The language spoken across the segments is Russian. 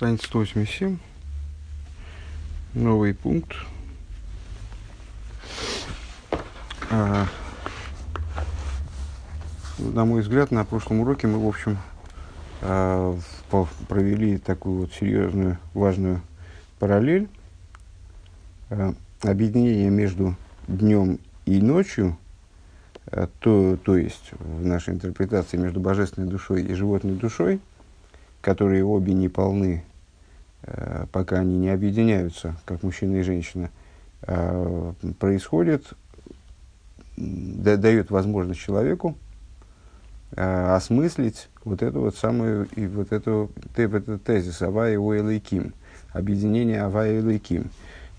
Страница 187. Новый пункт. А, на мой взгляд, на прошлом уроке мы, в общем, а, провели такую вот серьезную, важную параллель. А, объединение между днем и ночью, а, то, то есть в нашей интерпретации между божественной душой и животной душой, которые обе не полны пока они не объединяются, как мужчина и женщина, э, происходит, дает возможность человеку э, осмыслить вот эту вот самую, и вот эту, этот тезис Авая Уэйл Ким, объединение Авая и Ким.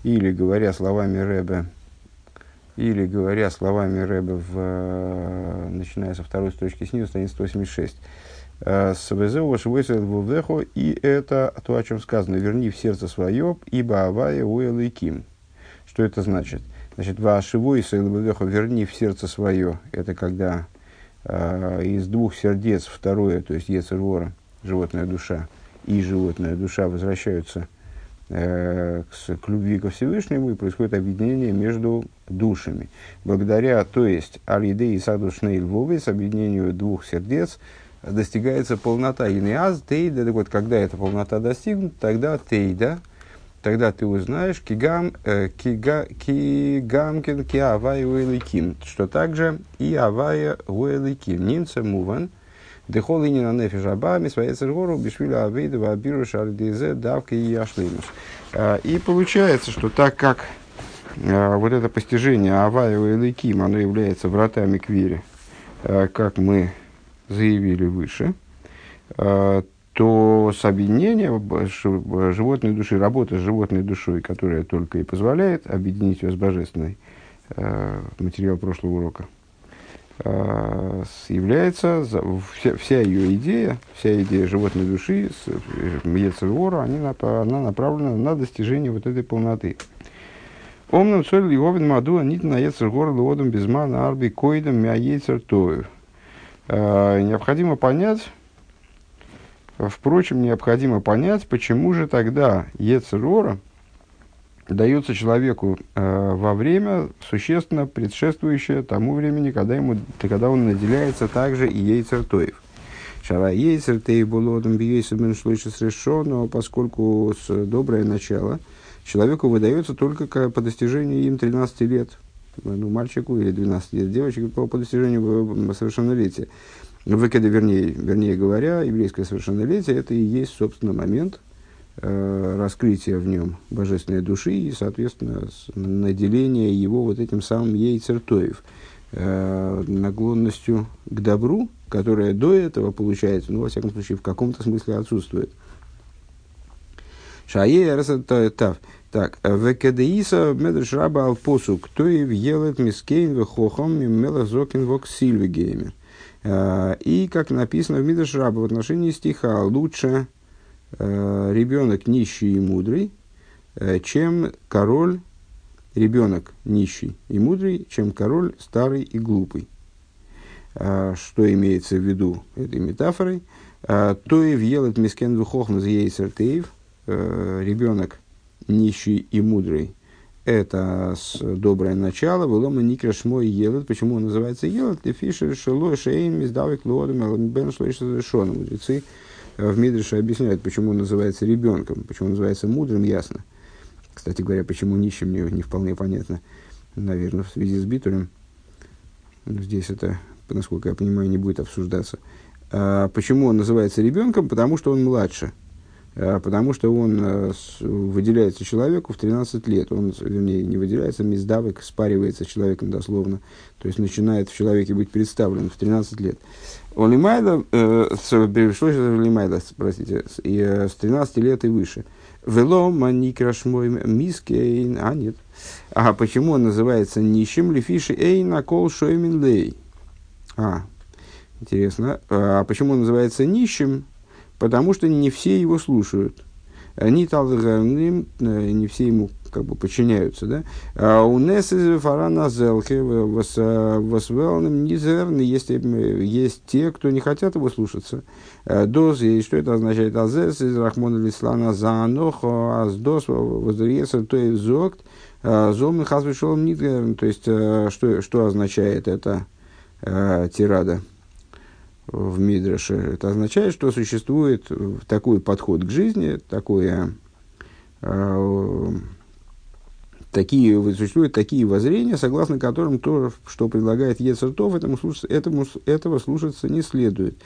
Или, говоря словами Рэбе, или, говоря словами Рэбе, в, начиная со второй строчки снизу, страница 186, и это то, о чем сказано, верни в сердце свое, ибо авая ким. Что это значит? Значит, вашевой сэлвэвэхо, верни в сердце свое, это когда э, из двух сердец второе, то есть ецервора, животная душа, и животная душа возвращаются э, к, к любви ко Всевышнему, и происходит объединение между душами. Благодаря, то есть, алидей и садушней львовой, с объединению двух сердец, достигается полнота. И не аз тейда, так вот, когда эта полнота достигнута, тогда тейда, тогда ты узнаешь кигам, э, кига, кигамкин ки уэликим, что также и авая уэликим. Нинца муван, дехол и на нефиш абами, своей цергору, бишвиля авейда, вабиру шардизе, давка и яшлимус. А, и получается, что так как а, вот это постижение авая уэликим, оно является вратами к вере, а, как заявили выше, э, то с животной души, работа с животной душой, которая только и позволяет объединить ее с божественной, э, материал прошлого урока, э, является вся, ее идея, вся идея животной души, Ецельвора, они, она направлена на достижение вот этой полноты. Омным соль Лиговин Маду, анит на Ецельгор Лодом Безмана Арби Койдом Мяйцер Тоев. Э, необходимо понять, впрочем, необходимо понять, почему же тогда Ецерора дается человеку э, во время, существенно предшествующее тому времени, когда, ему, когда он наделяется также и Ейцертоев. Шара Ейцер Тей Булодом Бьейсабен Шлойшис но поскольку с доброе начало человеку выдается только по достижении им 13 лет – ну, мальчику или 12 лет девочке по, по достижению совершеннолетия. Выкеда, вернее, вернее говоря, еврейское совершеннолетие это и есть, собственно, момент э, раскрытия в нем божественной души и, соответственно, наделения его вот этим самым ейцертоев, э, наклонностью к добру, которая до этого получается, ну, во всяком случае, в каком-то смысле отсутствует. Шаер, тав. Так, векедеиса медреш раба алпосу, кто и въелет мискейн вехохом мимелах зокин вок сильвигейме. А, и, как написано в Мидреш Раба в отношении стиха, лучше э, ребенок нищий и мудрый, чем король, ребенок нищий и мудрый, чем король старый и глупый. А, что имеется в виду этой метафорой? А, то и въелет мискен вехохом зейсертеев, ребенок нищий и мудрый. Это с доброе начало. Вылома никраш мой елет. Почему он называется елет? Ты фишер шело шейн миздавик лодом бен шлоиша решоном. Мудрецы э, в Мидрше объясняют, почему он называется ребенком, почему он называется мудрым, ясно. Кстати говоря, почему нищим мне не вполне понятно. Наверное, в связи с битулем. Здесь это, насколько я понимаю, не будет обсуждаться. А почему он называется ребенком? Потому что он младше. А, потому что он э, выделяется человеку в 13 лет. Он, вернее, не выделяется, миздавок спаривается с человеком дословно. То есть начинает в человеке быть представлен в 13 лет. Он лимайда, э, перешло лимайда, простите, и, э, с 13 лет и выше. Вело маникраш мой мискейн, а нет. А почему он называется нищим? Лифиши эйна кол шоймин лей. А, интересно. А почему он называется нищим? Потому что не все его слушают. Они талгамным, э, не все ему как бы подчиняются, да. А у Нес фарана зелхи восвелным низерны есть, есть те, кто не хотят его слушаться. Доз, и что это означает? Азес из Рахмона Лислана заанох, аздос воздреса, то есть зогт, зомный хазвишолом нитгерн. То есть, что, что означает это тирада? В Мидраше. Это означает, что существует такой подход к жизни, такое, э, такие, существуют такие воззрения, согласно которым то, что предлагает Ецертов, этому, этому, этого слушаться не следует.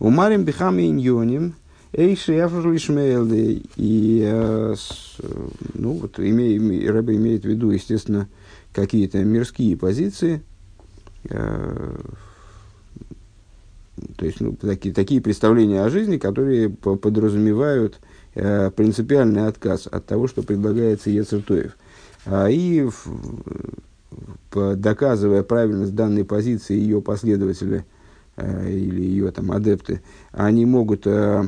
У Марим Бихам Иньоним, Эйши Эфрлишмейлды, и, э, ну, вот, имея, Рэба имеет в виду, естественно, какие-то мирские позиции, э, то есть ну, такие, такие представления о жизни, которые подразумевают э, принципиальный отказ от того, что предлагается Ецертоев. А, и в, по, доказывая правильность данной позиции ее последователи э, или ее там, адепты, они могут э,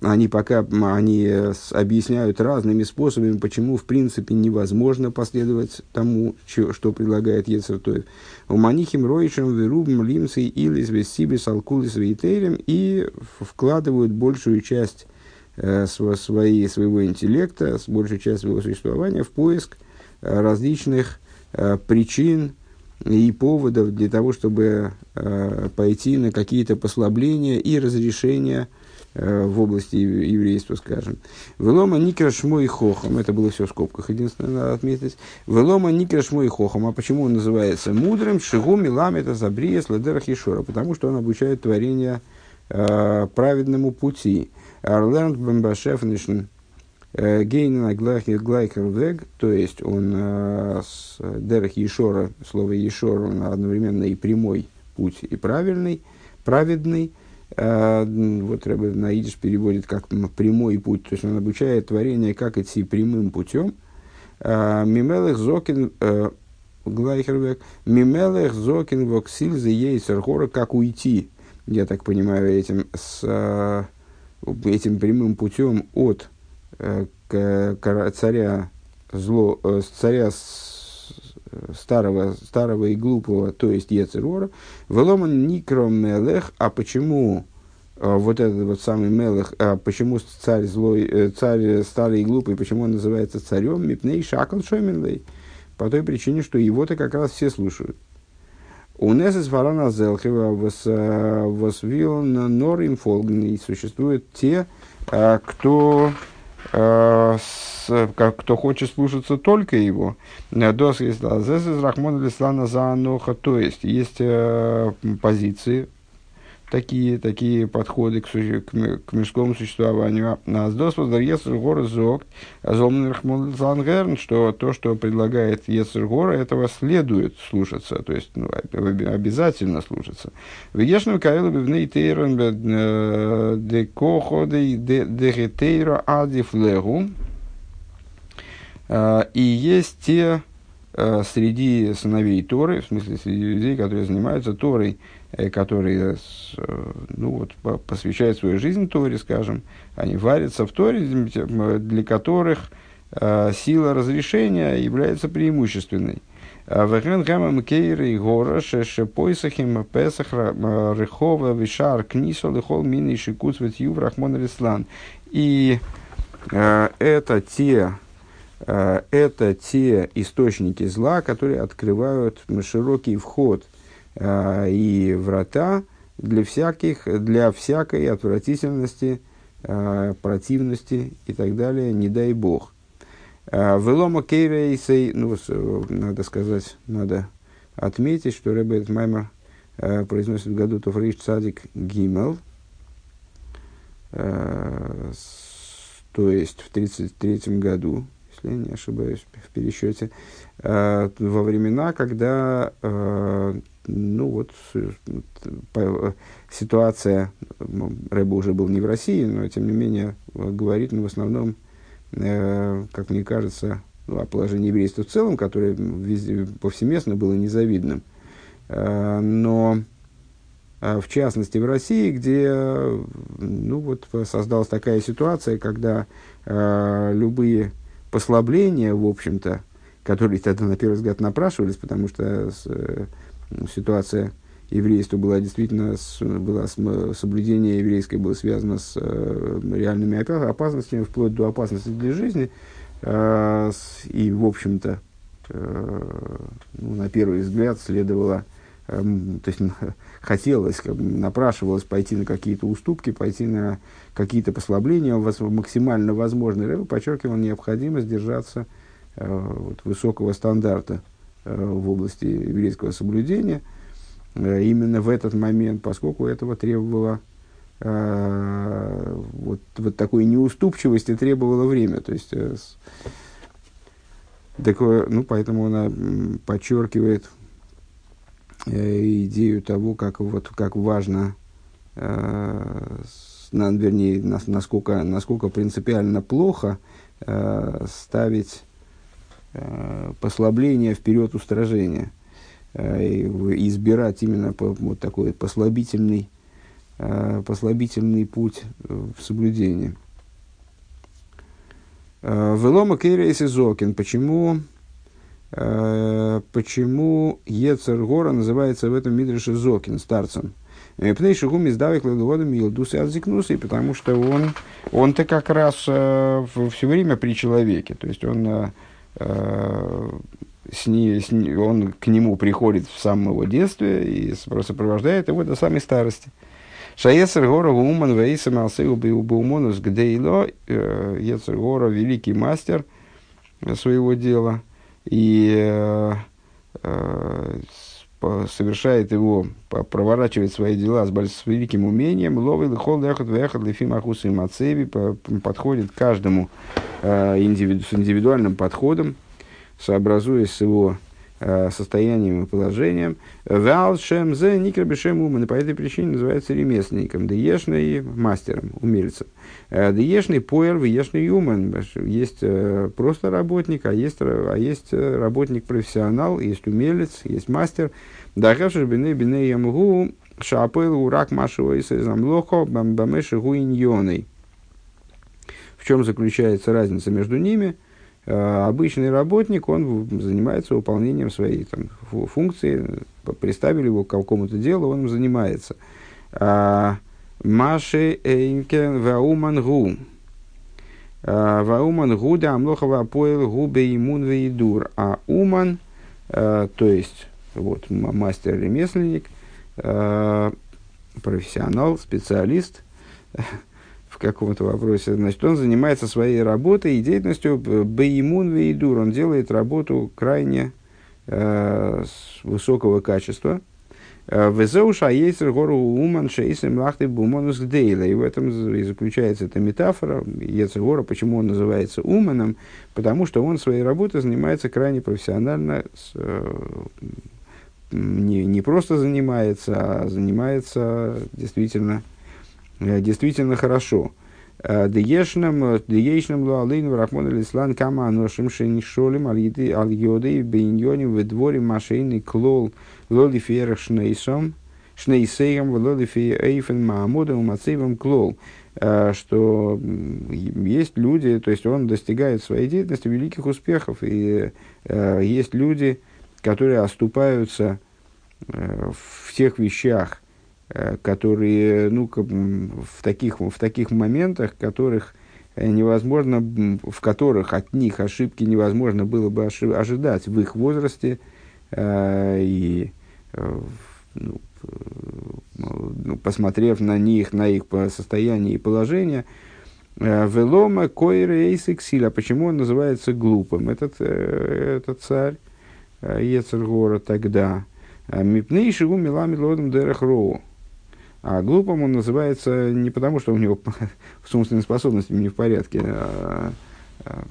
они пока они э, объясняют разными способами, почему в принципе невозможно последовать тому, что предлагает Ецертоев. У манихим роичем верубим лимцей или весибис алкулис вейтерем и вкладывают большую часть э, своей, своего интеллекта, большую часть своего существования в поиск э, различных э, причин и поводов для того, чтобы э, пойти на какие-то послабления и разрешения в области еврейства, скажем. Велома никраш мой хохом, это было все в скобках, единственное, надо отметить. Велома никраш мой хохом, а почему он называется мудрым? Шигу это забрия следерах Ешора, потому что он обучает творение э, праведному пути. Арленд бамбашефнишн э, гейнена глайкервег, то есть он э, с дерах Ешора, слово Ешора, он одновременно и прямой путь, и правильный, праведный, вот Рэбе на идиш переводит как прямой путь, то есть он обучает творение, как идти прямым путем. А, Мимелех зокин э, Глайхервек, Мимелех зокин воксиль за ейсер гора, как уйти, я так понимаю, этим, с, э, этим прямым путем от э, царя зло, царя старого, старого и глупого, то есть Ецерора, Веломан Никром Мелех, а почему а, вот этот вот самый Мелех, а почему царь злой, э, царь старый и глупый, почему он называется царем, Мипней Шакал Шоменлей, по той причине, что его-то как раз все слушают. У Несес Варана Зелхева восвил Норим Фолгн, существуют те, кто Э, с, как, кто хочет слушаться только его, дос из Рахмона Лислана Заануха, то есть есть э, позиции, такие, такие подходы к, к, к мирскому существованию. А с Досвода Ецергора Зог, Зомнерхмунгерн, что то, что предлагает Ецергора, этого следует слушаться, то есть ну, обязательно слушаться. Вегешну Каилу Бивней Тейрон э, де Кохо де Гетейра Адифлегу. А, и есть те среди сыновей Торы, в смысле среди людей, которые занимаются Торой, Э, которые э, ну, вот, посвящают свою жизнь Торе, скажем, они варятся в Торе, для которых э, сила разрешения является преимущественной. Вехен гамам кейр и гора шеше поисахим песах рехова вишар книсо лихол мини шикуц ветью рахмон рислан. И это те, это те источники зла, которые открывают широкий вход – а, и врата для, всяких, для всякой отвратительности, э, противности и так далее, не дай бог. Велома кейрейсей, ну, надо сказать, надо отметить, что Рэбе Маймер э, произносит в году Тофриш Цадик Гимел, э, то есть в 1933 году, если я не ошибаюсь в пересчете, во времена, когда ну вот ситуация, Рэба уже был не в России, но тем не менее говорит ну, в основном, э, как мне кажется, ну, о положении еврейства в целом, которое везде, повсеместно было незавидным. Э, но э, в частности в России, где ну, вот, создалась такая ситуация, когда э, любые послабления, в общем-то, которые тогда на первый взгляд напрашивались, потому что с, э, ситуация еврейства была действительно, с, была, соблюдение еврейское было связано с э, реальными опасностями, вплоть до опасности для жизни. Э, с, и, в общем-то, э, ну, на первый взгляд следовало, э, то есть хотелось, как бы, напрашивалось пойти на какие-то уступки, пойти на какие-то послабления, максимально возможно. Рэбе подчеркивал необходимость держаться э, вот, высокого стандарта э, в области еврейского соблюдения – Э, именно в этот момент, поскольку этого требовало вот, вот такой неуступчивости требовало время. То есть, такое, ну, поэтому она подчеркивает идею того, как, вот, как важно, э, вернее, нас, насколько, насколько принципиально плохо э, ставить э, послабление вперед устражения. Э, избирать именно по, вот такой послабительный, э, послабительный путь в соблюдении. Э, Велома Кейрейс Зокин. Почему, почему Ецергора называется в этом Мидреше Зокин, старцем? Пней шагум издавик ладуодом илдус и потому что он, он-то как раз э, все время при человеке, то есть он э, с ней, с ней, он к нему приходит в самом его детстве и сопровождает его до самой старости. Шаецер Гора Уман Вейса Малсеу Беумонус Гдейло, э, Ецер Гора великий мастер своего дела, и э, э, совершает его, проворачивает свои дела с, с великим умением, ловил хол лехот вехот лефим ахус и мацеви, подходит каждому индивиду, с индивидуальным подходом, сообразуясь с его э, состоянием и положением. Вал шем зе никрабишем умен. По этой причине называется ремесленником. Деешный мастером, умельцем. Э, Деешный поэр, веешный умен. Есть э, просто работник, а есть, а есть работник профессионал, есть умелец, есть мастер. Дахавшиш бины бины ямгу шапыл урак машего и замлохо бамбамеши гуиньоной. В чем заключается разница между ними – Э, обычный работник, он занимается выполнением своей там, функции, приставили его к какому-то делу, он занимается. А, Маши Эйнкен Вауман Гу. А, Вауман Гу да Амлохова Апоэл Губе Имун Вейдур. А Уман, э, то есть вот, мастер-ремесленник, э, профессионал, специалист, каком-то вопросе, значит, он занимается своей работой и деятельностью беймун вейдур. Он делает работу крайне э, высокого качества. Э, Везеуша ейцер гору уман шейсем лахты бумонус гдейла. И в этом и заключается эта метафора Ецергора, почему он называется уманом, потому что он своей работой занимается крайне профессионально, с, э, не, не просто занимается, а занимается действительно действительно хорошо. Э, Деешнам, деешнам луалин врахмон лислан кама аношим шенишолим аль-йоды бейньоним в дворе машейный клол лоли ферах шнейсом шнейсеем лоли эйфен маамудом мацейвом клол э, что есть люди, то есть он достигает своей деятельности великих успехов, и э, есть люди, которые оступаются э, в тех вещах, Э, которые, ну, в таких, в таких моментах, которых э, невозможно, в которых от них ошибки невозможно было бы ожидать в их возрасте э, и ну, ну, посмотрев на них, на их состояние и положение, Велома Койре Эйсексиля. Почему он называется глупым? Этот, этот царь Ецергора тогда. Мипнейши умила лодом дерах роу а глупым он называется не потому, что у него с умственными способностями не в порядке, а, а,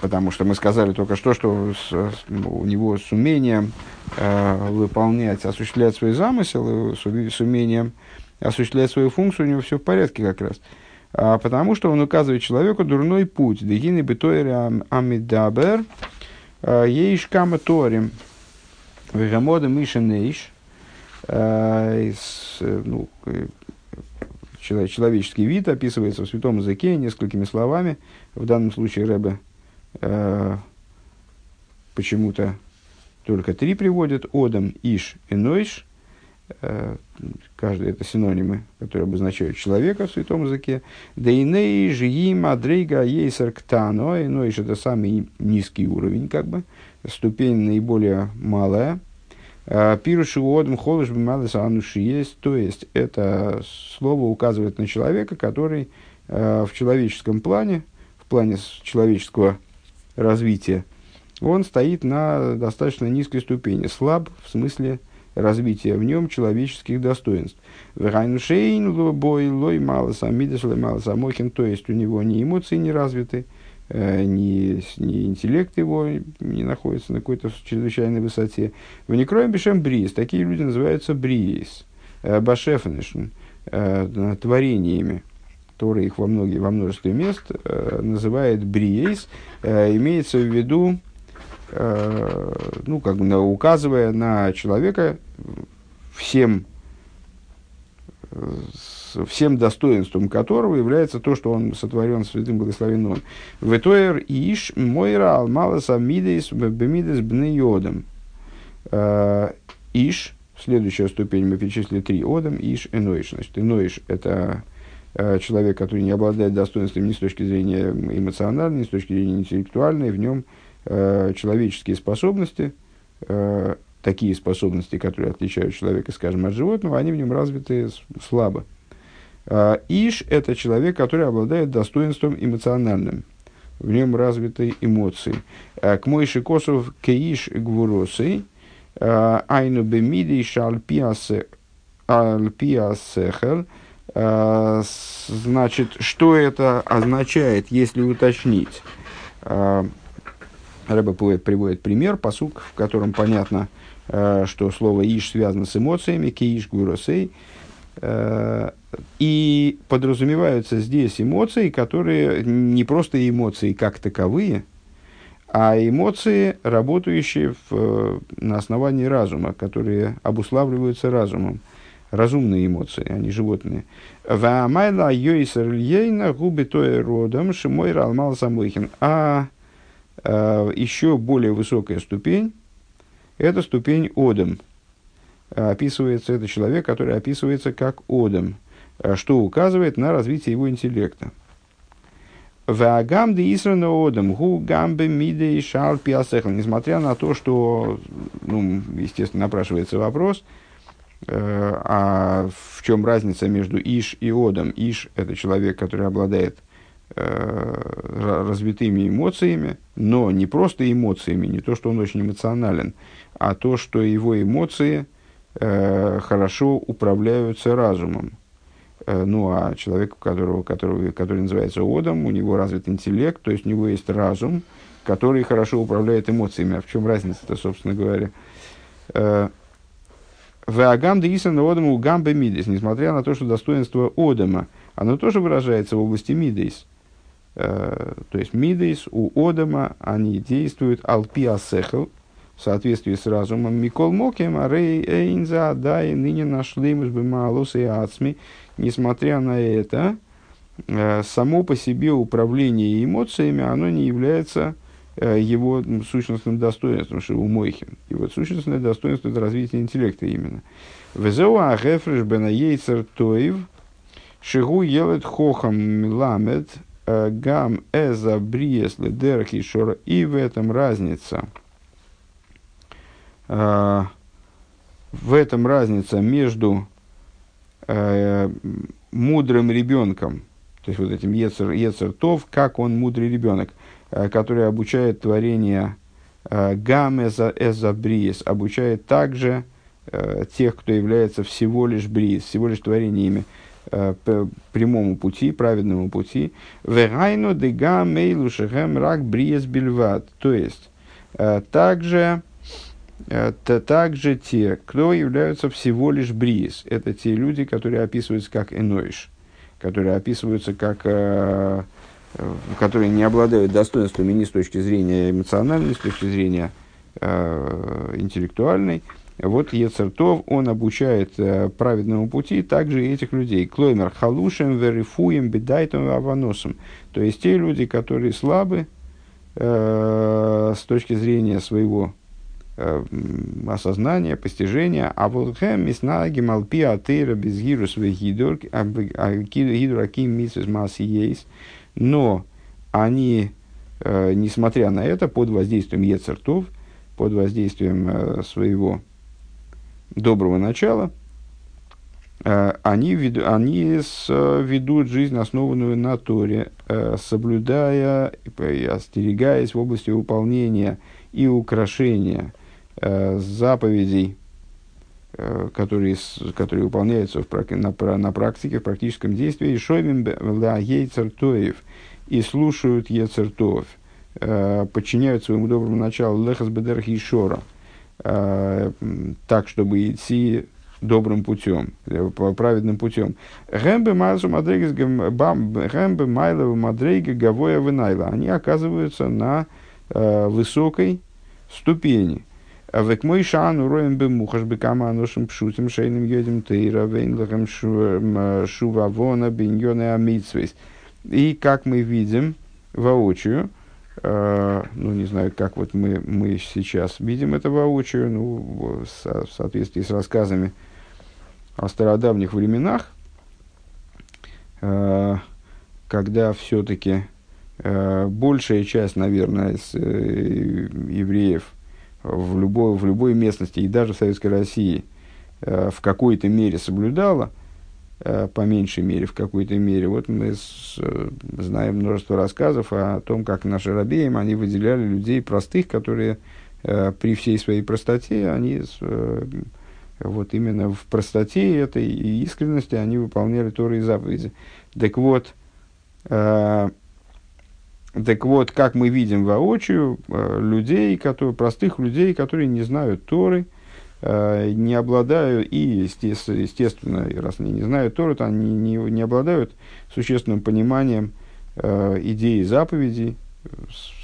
потому что мы сказали только что, что с, у него с умением а, выполнять, осуществлять свой замысел, с, с умением осуществлять свою функцию, у него все в порядке как раз. А, потому что он указывает человеку дурной путь. Дегины бетойре амидабер ейш кама торим. Вегамода мишенейш. Э, ну, человеческий вид описывается в святом языке несколькими словами. В данном случае Рэбе э, почему-то только три приводят, Одам, Иш и Нойш. Э, каждый это синонимы, которые обозначают человека в святом языке. Дейней, Жиим, Адрейга, Ейсер, Ктано. И Нойш это самый низкий уровень, как бы, ступень наиболее малая. Пирушу Одам, Холыш, Бималес, Ануши есть. То есть, это слово указывает на человека, который э, в человеческом плане, в плане человеческого развития, он стоит на достаточно низкой ступени, слаб в смысле развития в нем человеческих достоинств. Лобой лой малос амидес лой малос амохин, то есть у него ни эмоции не развиты, ни, ни интеллект его не находится на какой-то чрезвычайной высоте. В некроем бешем бриз, такие люди называются бриз, э, башефнешн, э, творениями. Торы их во, многие, во множестве мест э, называет бриейс, э, имеется в виду Э, ну, как бы указывая на человека всем, всем достоинством которого является то, что он сотворен святым благословенным. Ветоер иш мойра алмалас амидейс бемидес бнеодом. Иш, следующая ступень, мы перечислили три, одам, иш, эноиш. Значит, эноиш – это э, человек, который не обладает достоинством ни с точки зрения эмоциональной, ни с точки зрения интеллектуальной, в нем – э, человеческие способности, э, такие способности, которые отличают человека, скажем, от животного, они в нем развиты слабо. Э, иш – это человек, который обладает достоинством эмоциональным. В нем развиты эмоции. Э, к Мойши Косов кеиш гвуросы, э, айну бемиди шальпиасехер, значит, что это означает, если уточнить? Рэба приводит пример, посук, в котором понятно, что слово «иш» связано с эмоциями, «кииш гуросей», э, и подразумеваются здесь эмоции, которые не просто эмоции как таковые, а эмоции, работающие в, на основании разума, которые обуславливаются разумом. Разумные эмоции, а не животные. Ваамайла йойсер льейна губи родом шимой ралмал самойхин. А Э, еще более высокая ступень – это ступень Одам. Описывается это человек, который описывается как Одам, э, что указывает на развитие его интеллекта. Ваагам де Исрана Одам, гу гамбе миде и шал Несмотря на то, что, ну, естественно, напрашивается вопрос, э, а в чем разница между Иш и Одам? Иш – это человек, который обладает – развитыми эмоциями, но не просто эмоциями, не то, что он очень эмоционален, а то, что его эмоции э, хорошо управляются разумом. Э, ну, а человек, которого, которого, который называется Одом, у него развит интеллект, то есть у него есть разум, который хорошо управляет эмоциями. А в чем разница-то, собственно говоря? Э, в Агам Деисан Одаму Гамбе Мидис, несмотря на то, что достоинство Одама, оно тоже выражается в области Мидейс. Э, то есть мидейс у Одама, они действуют алпи асехл, в соответствии с разумом. Микол мокем, а рей эйнза, да, и ныне нашли мы малус и ацми. Несмотря на это, э, само по себе управление эмоциями, оно не является э, его сущностным достоинством, что у Мойхин. Его сущностное достоинство – это развитие интеллекта именно. Везеуа гефреш бена ейцер тоев, шигу елет хохам ламет гам эза бриес ледерхи шора. И в этом разница. Э, в этом разница между э, мудрым ребенком, то есть вот этим Ецер, Тов, как он мудрый ребенок, который обучает творение гам эза, эза бриес, обучает также тех, кто является всего лишь бриес, всего лишь творениями э, прямому пути, праведному пути. Вегайну дега мейлу шехем рак бриес бельват. То есть, э, также, э, также те, кто являются всего лишь бриес. Это те люди, которые описываются как эноиш, которые описываются как... Э, э, которые не обладают достоинствами ни с точки зрения эмоциональной, ни с точки зрения э, интеллектуальной, вот Ецертов, он обучает э, праведному пути также и этих людей. Клоймер халушем, верифуем, бедайтом, аваносом. То есть те люди, которые слабы э, с точки зрения своего э, осознания, постижения, а вот хэм миснаги малпи атеира без гиру своих гидур, а аким мисс масси есть, но они, э, несмотря на это, под воздействием ецертов, под воздействием э, своего доброго начала, э, они, они с, ведут жизнь, основанную на Торе, э, соблюдая и остерегаясь в области выполнения и украшения э, заповедей, которые, которые выполняются в, на, на практике, в практическом действии, шоймим ла ейцертоев, и слушают ецертов, подчиняют своему доброму началу. Лехас бедерх и шора – Э, так, чтобы идти добрым путем, э, праведным путем. Гэмбе майлсу мадрейгес гэмбе гавоя винайла. Они оказываются на э, высокой ступени. Век мой шан уроем бы мухаш бы кама аношим пшутим шейным йодим тейра вейнлахам шувавона биньоне амитсвейс. И как мы видим воочию, Uh, ну, не знаю, как вот мы, мы сейчас видим это воочию, ну, в, в соответствии с рассказами о стародавних временах, uh, когда все-таки uh, большая часть, наверное, из евреев в любой, в любой местности, и даже в Советской России, в какой-то мере соблюдала – Э, по меньшей мере, в какой-то мере. Вот мы с, э, знаем множество рассказов о том, как наши рабеем, они выделяли людей простых, которые э, при всей своей простоте, они э, вот именно в простоте этой и искренности они выполняли Торы и заповеди. Так вот, э, так вот, как мы видим воочию, э, людей, которые, простых людей, которые не знают Торы, э, Э, не обладают, и, естественно, раз они не знают Тору, то они не, не обладают существенным пониманием э, идеи заповедей,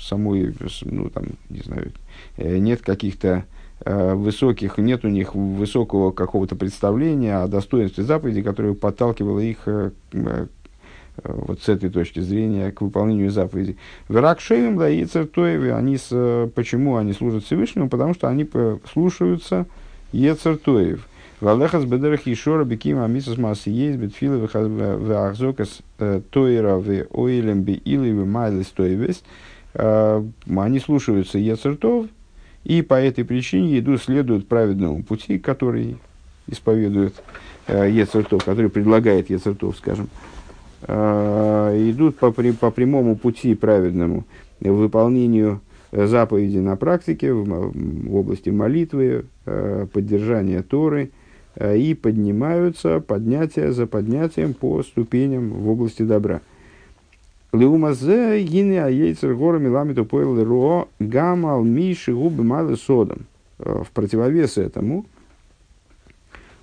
самой, ну, там, не знаю, э, нет каких-то э, высоких, нет у них высокого какого-то представления о достоинстве заповедей, которое подталкивало их э, э, вот с этой точки зрения к выполнению заповедей. Враг шеем да и они с, почему они служат Всевышнему? Потому что они слушаются Ецертоев. Валехас бедерах Ишора беким амисас маси есть бетфилы вахзокас э, тойра в оилем би или в майлес тоевес. Э, они слушаются Ецертов и по этой причине идут, следуют праведному пути, который исповедует э, Ецертов, который предлагает Ецертов, скажем. Идут по, по прямому пути праведному выполнению заповеди на практике, в, области молитвы, э, поддержания Торы, э, и поднимаются поднятия за поднятием по ступеням в области добра. Леумазе гине аейцер гора миламиту пойл ро гамал миши губы малы содом. Э, в противовес этому,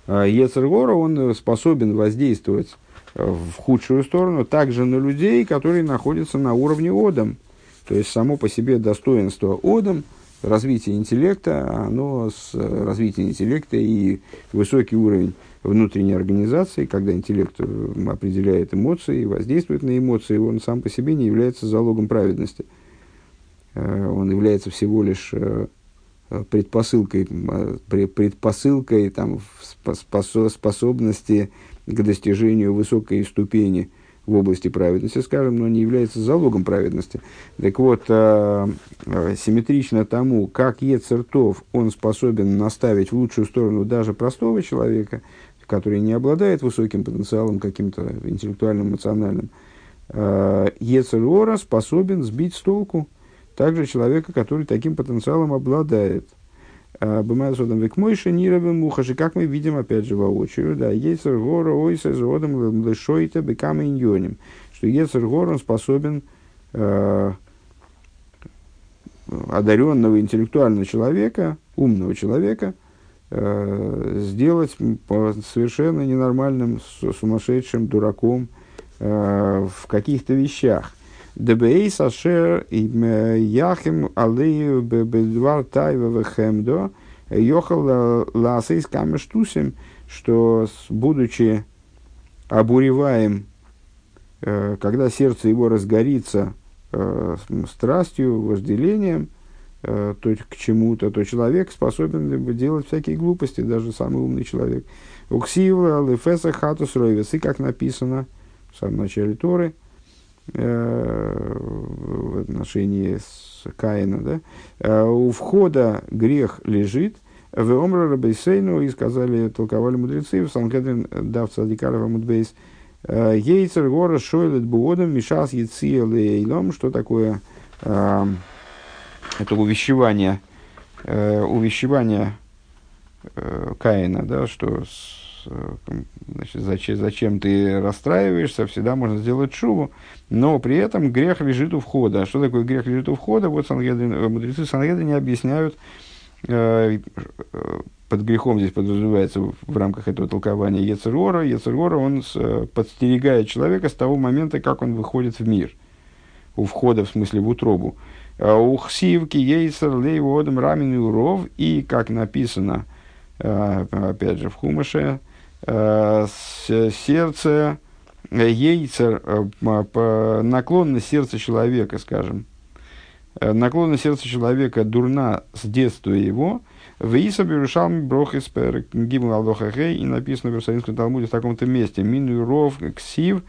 Ецергора, он способен воздействовать в худшую сторону также на людей, которые находятся на уровне Одам, то есть само по себе достоинство Одам, развитие интеллекта, оно с развитием интеллекта и высокий уровень внутренней организации, когда интеллект э, определяет эмоции, воздействует на эмоции, он сам по себе не является залогом праведности. Э, он является всего лишь э, предпосылкой, предпосылкой там, способности к достижению высокой ступени – в области праведности, скажем, но не является залогом праведности. Так вот, э, э, симметрично тому, как Ецертов, он способен наставить в лучшую сторону даже простого человека, который не обладает высоким потенциалом каким-то интеллектуальным, эмоциональным, э, Ецерора способен сбить с толку также человека, который таким потенциалом обладает – Бымает содом век мойши нировым мухаши, как мы видим, опять же, воочию, да, Ецер гора ойса зодом лешойта бекам иньоним, что Ецер гор, он способен э, одаренного интеллектуального человека, умного человека, э, сделать совершенно ненормальным, сумасшедшим дураком э, в каких-то вещах – Дебейс ашер яхим алею бедвар тайва вехемдо йохал ласейс камештусим, что будучи обуреваем, когда сердце его разгорится э, страстью, вожделением э, то, к чему-то, то человек способен делать всякие глупости, даже самый умный человек. Уксива, лефеса, хатус, ройвес. И как написано в самом начале Торы, в отношении с Каина, да, э, у входа грех лежит, в Омра Рабейсейну, и сказали, толковали мудрецы, в Санкедрин дав Цадикарова Мудбейс, э, Ейцер гора шойлет буодом мешас яция лейлом, что такое э, это увещевание, э, увещевание э, Каина, да, что с, э, значит, зачем, зачем ты расстраиваешься, всегда можно сделать шубу, но при этом грех лежит у входа. А что такое грех лежит у входа? Вот Сангедрин, мудрецы Сангедрин объясняют, Э, под грехом здесь подразумевается в рамках этого толкования Ецергора. Ецергора, он э, подстерегает человека с того момента, как он выходит в мир. У входа, в смысле, в утробу. А Ухсивки, Ейцер, Лейводом, Рамин и Уров. И, как написано, э, опять же, в Хумаше, сердце, Ейцер, наклонность сердца человека, скажем, Э, наклонность сердца человека дурна с детства его, в Иса Берушалми Брохис Гимл Алдохахей, и написано в Иерусалимском Талмуде в таком-то месте, Минуиров Ксив,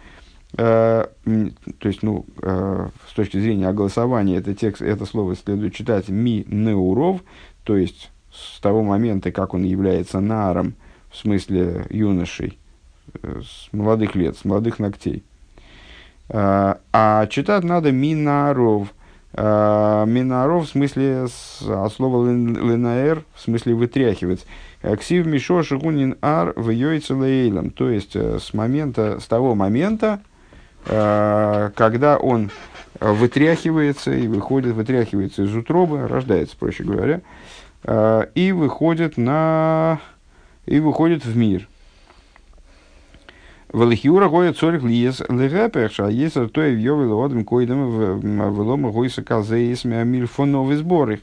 э, то есть, ну, э, с точки зрения голосования, это текст, это слово следует читать ми неуров, то есть с того момента, как он является наром, в смысле юношей, э, с молодых лет, с молодых ногтей. Э, а читать надо минаров, Э, Минаров в смысле от слова ленаэр, в смысле вытряхивать. Ксив мишо шигунин ар в лейлом. То есть э, с момента, с того момента, э, когда он вытряхивается и выходит, вытряхивается из утробы, рождается, проще говоря, и выходит на и выходит в мир. Велихиура гоя цорих лиес легепеш, а если то и в йове лодом койдем в лома гойса казеис мильфоновый сборих.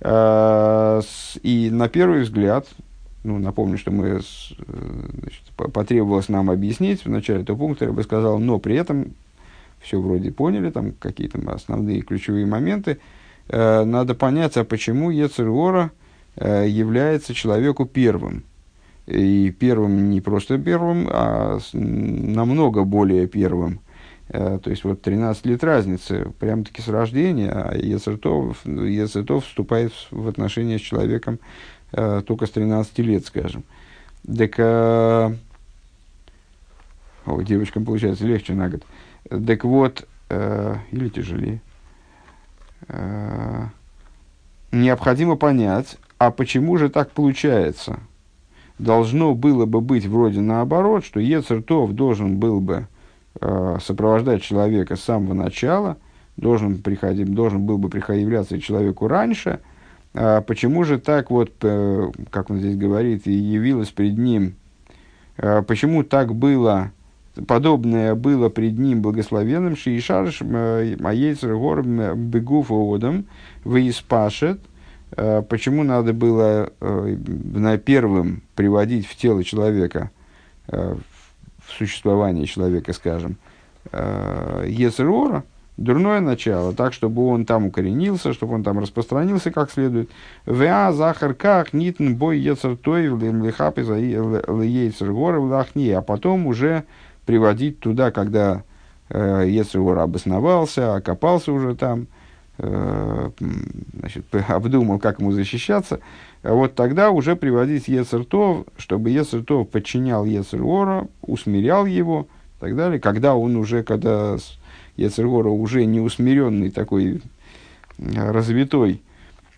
И на первый взгляд, ну, напомню, что мы, значит, потребовалось нам объяснить в начале этого пункта, я бы сказал, но при этом все вроде поняли, там какие-то основные ключевые моменты. Надо понять, а почему Ецергора является человеку первым – и первым не просто первым, а намного более первым. Э, то есть вот 13 лет разницы, прямо-таки с рождения, а Ецертов, Ецертов вступает в отношения с человеком э, только с 13 лет, скажем. Так, э, о, девочкам получается легче на год. Так вот, э, или тяжелее. Э, необходимо понять, а почему же так получается – должно было бы быть вроде наоборот, что Ецертов должен был бы э, сопровождать человека с самого начала, должен, приходить, должен был бы являться человеку раньше. А почему же так вот, э, как он здесь говорит, и явилось пред ним, э, почему так было, подобное было пред ним благословенным, Шиишарш, э, Аейцер Гор Бегуф Одам, Выиспашет, Э, почему надо было э, на первым приводить в тело человека, э, в существование человека, скажем, Ецерора, дурное начало, так, чтобы он там укоренился, чтобы он там распространился как следует. Веа захар как? Нитн бой ецер той лихап из ейцер горы в лахни, а потом уже приводить туда, когда ецер обосновался, окопался уже там, Э, значит, обдумал, как ему защищаться, вот тогда уже приводить Ецертов, чтобы Ецертов подчинял Ецергора, усмирял его и так далее. Когда он уже, когда Ецергора уже не усмиренный такой э, развитой,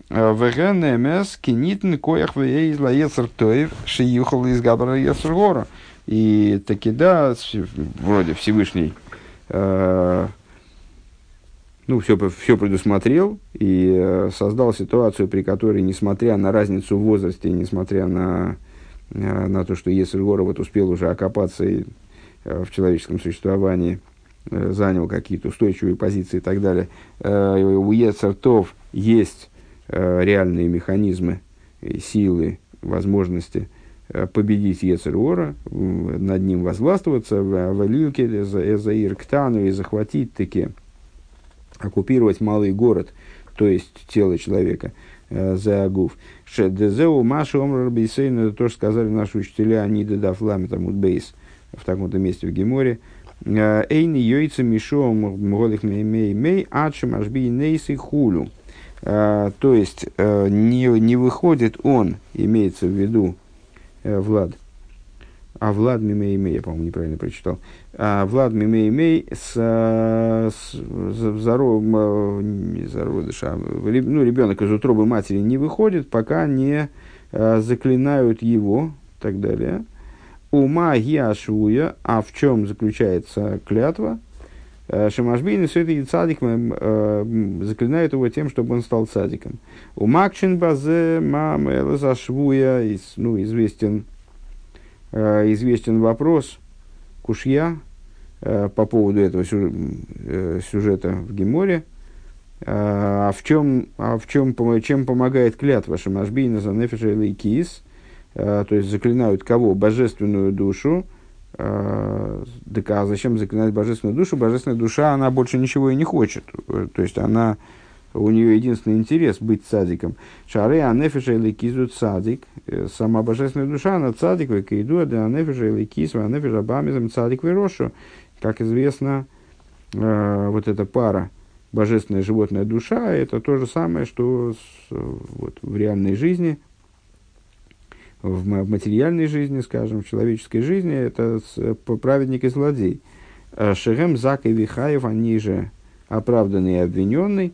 э, ВГНМС кинитн коях веизла Ецертоев шиюхал из Габра Ецергора. И таки да, вроде Всевышний ну, все, все предусмотрел и э, создал ситуацию, при которой, несмотря на разницу в возрасте, несмотря на, э, на то, что если вот успел уже окопаться и, э, в человеческом существовании, занял какие-то устойчивые позиции и так далее, у Ецертов есть реальные механизмы, силы, возможности победить Ецерора, над ним возгластвоваться, в Лилке, Эзаир Ктану и захватить таки оккупировать малый город, то есть тело человека, э, за агуф. Шедезеу Маша Омр Бейсейн, это тоже сказали наши учителя, они дедав ламет бейс в таком-то месте в Геморе. Э, Эйни йойца мишо мголих мей мей адшим ашби нейсы хулю. Э, то есть, не, не выходит он, имеется в виду Влад, а Влад Мимей я, по-моему, неправильно прочитал, а Влад Мимей с, с, заро, не зародыша, а, ну, ребенок из утробы матери не выходит, пока не заклинают его, и так далее. Ума гиашуя, а в чем заключается клятва? Э, Шамашбин и Святый Цадик э, заклинают его тем, чтобы он стал цадиком. У Макчин Базе Зашвуя, ну, известен, э, известен вопрос Кушья по поводу этого сюжета в Геморе. А в чем, а в чем, чем помогает клятва Шамашбина за Нефиша и Кис? Э, то есть заклинают кого? Божественную душу. Э, так а зачем заклинать божественную душу? Божественная душа, она больше ничего и не хочет. Э, то есть она, у нее единственный интерес быть цадиком. Шары анефиша или кизу цадик. Сама божественная душа, она цадик, векиду, да анефиша или киз, анефиша бамизм цадик вирошу. Как известно, вот эта пара божественная животная душа, это то же самое, что вот, в реальной жизни – в материальной жизни, скажем, в человеческой жизни, это праведник и злодей. Э, Шехем, Зак и Вихаев, они же оправданный и обвиненный.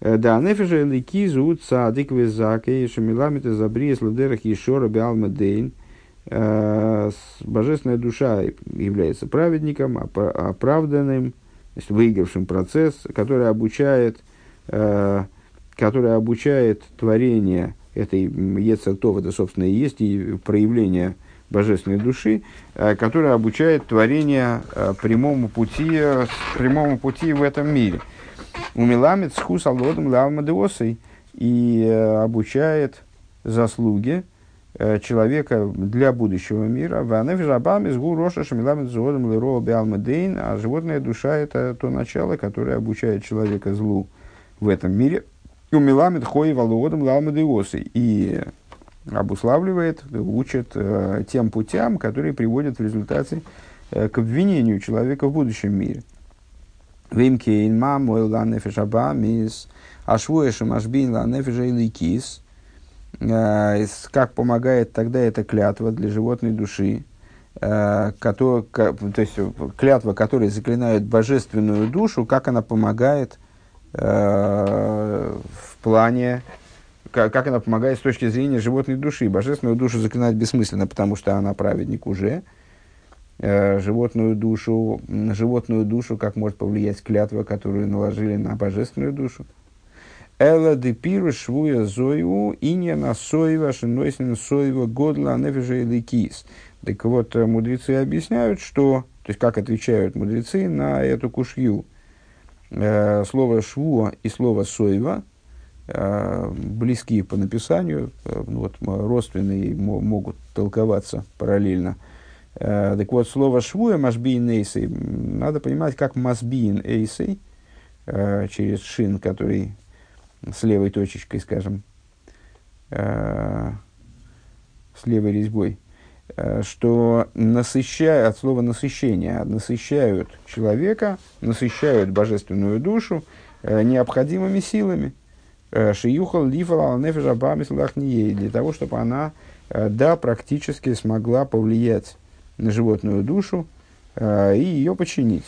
Э, да, нефежа лики зовут цадик визаке, шамиламит из абрия сладерах ешора биалмадейн. Э, божественная душа является праведником, оправданным, есть, выигравшим процесс, который обучает, который обучает творение – это Ецертов, это, собственно, и есть и проявление божественной души, э, которая обучает творение э, прямому пути, прямому пути в этом мире. Умиламит схус алодом лавмадеосой и э, обучает заслуги человека для будущего мира. Ванеф жабам из роша шамиламит зодом леро биалмадейн, а животная душа это то начало, которое обучает человека злу в этом мире – Умиламит хои валуодом ламадиосы. И обуславливает, учит э, тем путям, которые приводят в результате э, к обвинению человека в будущем мире. Вимки инма мой ланефеш аба мис ашвуэшем ашбин ланефеша или кис. Э, как помогает тогда эта клятва для животной души, который, то есть клятва, которая заклинает божественную душу, как она помогает в плане, как она помогает с точки зрения животной души. Божественную душу заклинать бессмысленно, потому что она праведник уже. Э, животную душу, на животную душу, как может повлиять клятва, которую наложили на божественную душу. Эла де пиру швуя зою иня на соева шинойсин соева годла нефиша или кис. Так вот, э, мудрецы объясняют, что, то есть как отвечают мудрецы на эту кушью – Э, слово «швуа» и слово «сойва» э, близкие по написанию, вот, родственные могут толковаться параллельно. Так вот, слово «швуя» «машбиин эйсей» надо понимать как «масбиин эйсей» через шин, который с левой точечкой, скажем, с левой резьбой – Э, что насыщают, от слова насыщение, насыщают человека, насыщают божественную душу э, необходимыми силами. Э, шиюхал лифал нефежа для того, чтобы она, да, практически смогла повлиять животную душу и ее починить,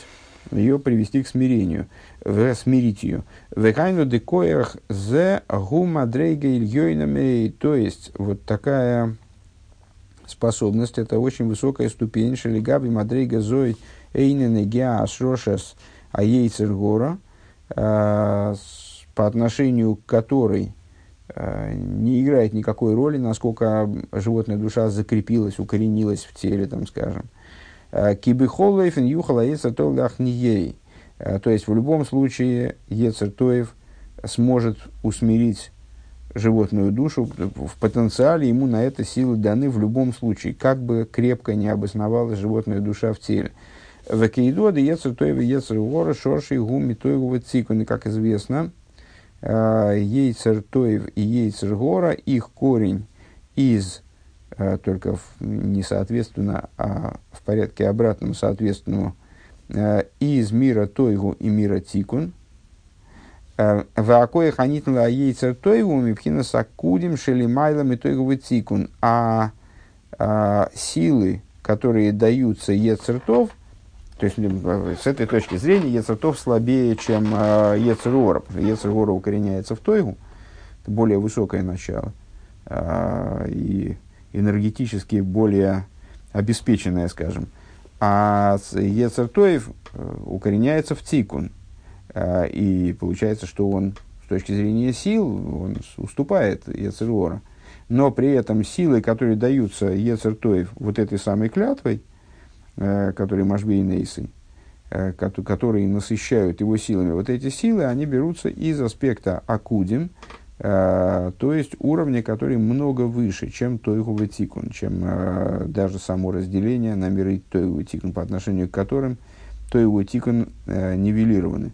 ее привести к смирению, в смирить ее. Векайну декоях зе гумадрейга ильёйнами, то есть вот такая способность, это очень высокая ступень, шелигаби мадрейга зой эйнене геа ашрошес аейцергора, по отношению к которой не играет никакой роли, насколько животная душа закрепилась, укоренилась в теле, там, скажем. А, Кибихоллейфен юхала ецертойлах нией. А, то есть, в любом случае, Ецертоев сможет усмирить животную душу, в потенциале ему на это силы даны в любом случае, как бы крепко не обосновалась животная душа в теле. Векейдода Ецер Тойва Ецер Гора Шорши Гуми Тойгува Цикуни, как известно, Ейцер Тоев и Ейцер Гора, их корень из, только не соответственно, а в порядке обратном соответственному, из мира Тойгу и мира Тикун, Ваакоя ханитнула яйцер тойгу мипхина сакудим шелимайлами тойгу цикун. А силы, которые даются ецертов, то есть с этой точки зрения ецертов слабее, чем ецерора. Ецерора укореняется в тойгу, это более высокое начало. И энергетически более обеспеченное, скажем. А Ецертоев укореняется в цикун. А, и получается, что он с точки зрения сил он уступает Ецерора. Но при этом силы, которые даются Ецертоев вот этой самой клятвой, э, которые Машбей Нейсы, э, которые насыщают его силами, вот эти силы, они берутся из аспекта Акудим, э, то есть уровня, который много выше, чем Тойгу Тикун, чем даже само разделение на миры Тойгу Тикун, по отношению к которым Тойгу Тикун нивелированы.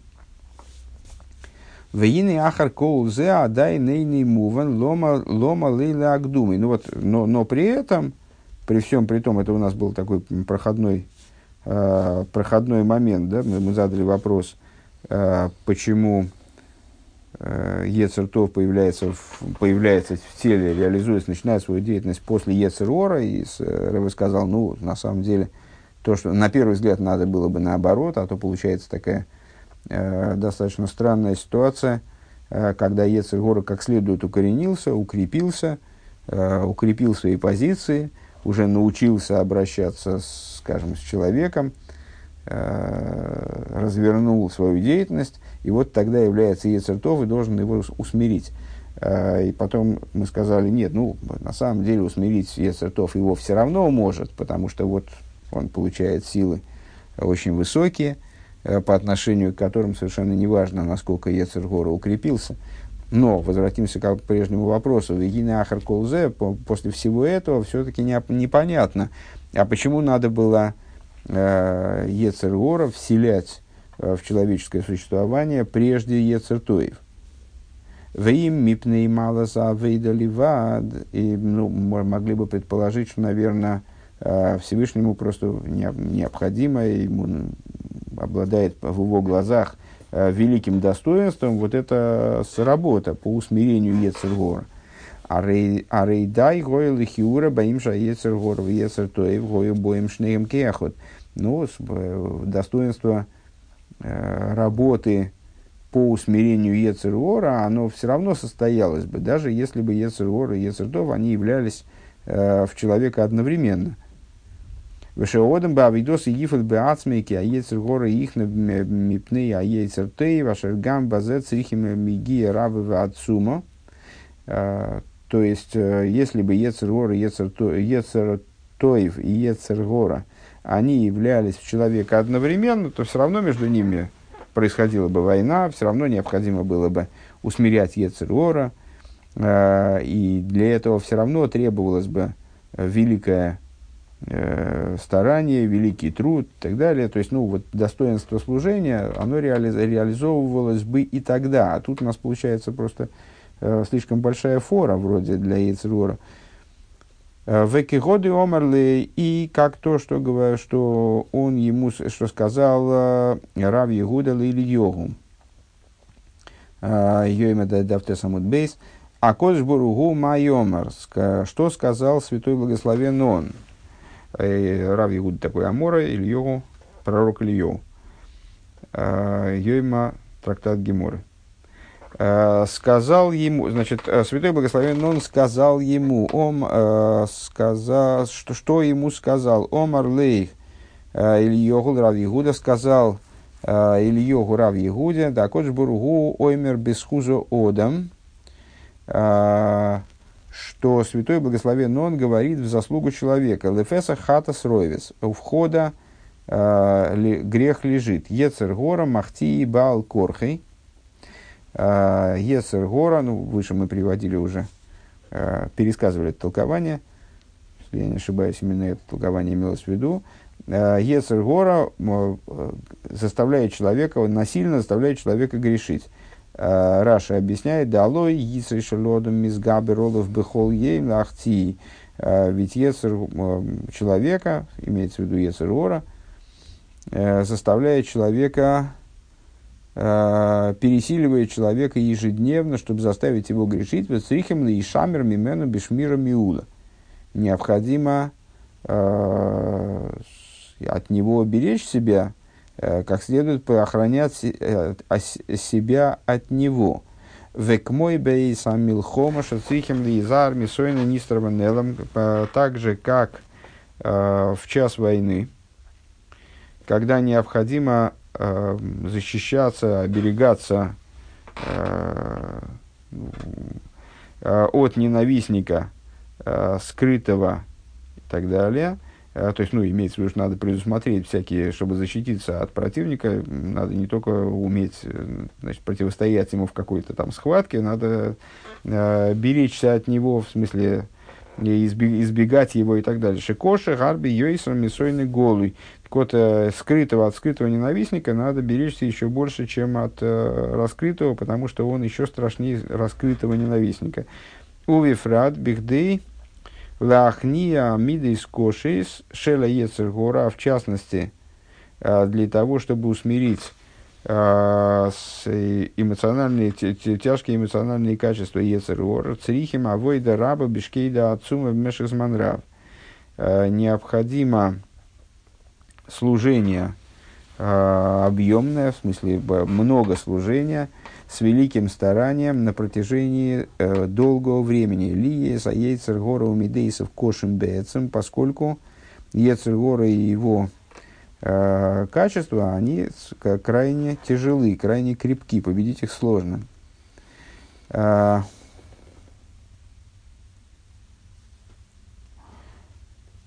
Вейны ахар коузе адай нейный муван лома, лома лейла агдумы. Ну вот, но, но при этом, при всем при том, это у нас был такой проходной, э, проходной момент, да, мы, мы задали вопрос, э, почему э, Ецертов появляется в, появляется в теле, реализуется, начинает свою деятельность после Ецерора, и с, Рэве сказал, ну, на самом деле, то, что на первый взгляд надо было бы наоборот, а то получается такая э, достаточно странная ситуация, э, когда Ецергора как следует укоренился, укрепился, э, укрепил свои позиции, уже научился обращаться, с, скажем, с человеком, э, развернул свою деятельность, и вот тогда является Ецертов и должен его усмирить. Э, и потом мы сказали, нет, ну, на самом деле усмирить Ецертов его все равно может, потому что вот он получает силы очень высокие, Э, по отношению к которым совершенно не важно, насколько Ецергора укрепился. Но возвратимся к прежнему вопросу. Вегина Ахар Колзе, после всего этого все-таки не, непонятно, а почему надо было э, Ецергора вселять э, в человеческое существование прежде Ецертоев. Вим мипней мало за вад. И ну, могли бы предположить, что, наверное, э, Всевышнему просто необходимо ему обладает в его глазах великим достоинством, вот эта работа по усмирению Ецергора. Арейдай гойл и хиура боимша Ецергор в Ецертоев гою боим шнеем кехот. Ну, э, достоинство э, работы по усмирению Ецергора, оно все равно состоялось бы, даже если бы Ецергор и Ецертов, они являлись в человека одновременно – Вешеодам бы авидос и гифот бы ацмейки, а ецер горы их мипны, а ецер тей, вашергам базе црихим мигия равы отсума. То есть, если бы ецер горы, ецер тоев и ецер гора, они являлись в человека одновременно, то все равно между ними происходила бы война, все равно необходимо было бы усмирять Ецергора, и для этого все равно требовалось бы великое э, старание, великий труд и так далее. То есть, ну, вот достоинство служения, оно реали, реализовывалось бы и тогда. А тут у нас получается просто э, слишком большая фора вроде для Яйцерора. Э, Векигоды омерли, и как то, что, говорю, что он ему, что сказал э, Рав Егуда или Йогу. Э, Йойма давте бейс. А Кодж Буругу Майомар, что сказал святой благословен он. Э, Рав Игуд такой Амора, Ильеву, пророк Ильеву. Э, Йойма, трактат Геморы. Э, сказал ему, значит, Святой Благословен, он сказал ему, он сказал, что, что ему сказал, Омар Лейх, Ильёгу Рав Ягуда сказал Ильёгу Рав Ягуде, да, Кодж Буругу Оймер Бесхузо Одам, что Святой Благословен Он говорит в заслугу человека. Лефеса хата сройвес. У входа э, грех лежит. Ецер гора махти и бал корхей. Э, Ецер гора, ну, выше мы приводили уже, э, пересказывали это толкование. Если я не ошибаюсь, именно это толкование имелось в виду. Ецергора заставляет человека, насильно заставляет человека грешить. Раша объясняет, «Далой Йисрей Шелодом Мизгаберолов Бехол Ейм Лахти». Ведь Ецер человека, имеется в виду Ецергора, заставляет человека пересиливает человека ежедневно, чтобы заставить его грешить, вецрихем и шамер мимену бешмира миула. Необходимо э, от него беречь себя, э, как следует охранять э, себя от него. Век мой бей самил хома шацихем лизар мисойна нистраванелом, так же, как в час войны, когда необходимо э, защищаться, оберегаться э, э, от ненавистника э, скрытого и так далее. Э, то есть, ну, имеется в виду, что надо предусмотреть всякие, чтобы защититься от противника, надо не только уметь э, значит, противостоять ему в какой-то там схватке, надо э, беречься от него, в смысле, избегать его и так далее. Шикоши, гарби, йойсом, мисойный голый. Так вот, э, скрытого от скрытого ненавистника надо беречься еще больше, чем от э, раскрытого, потому что он еще страшнее раскрытого ненавистника. Увифрат, бихдей, лахния, мидейс кошис, шела ецергора, в частности, э, для того, чтобы усмирить э, эмоциональные, тяжкие эмоциональные качества Ецергора, црихим, авойда, раба, бишкейда, отцума, мешезманрав. Э, необходимо служение э, объемное, в смысле много служения, с великим старанием на протяжении э, долгого времени. Ли Ецергора умидейсов кошим бецем, поскольку Ецергора и его э, качества, они крайне тяжелы, крайне крепки, победить их сложно. Э,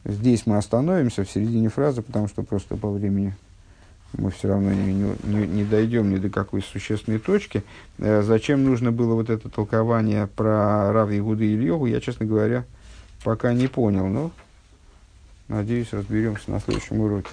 Здесь мы остановимся в середине фразы, потому что просто по времени мы все равно не, не, не дойдем ни до какой существенной точки. Э, зачем нужно было вот это толкование про Рав и Ильеву, я, честно говоря, пока не понял. Но, надеюсь, разберемся на следующем уроке.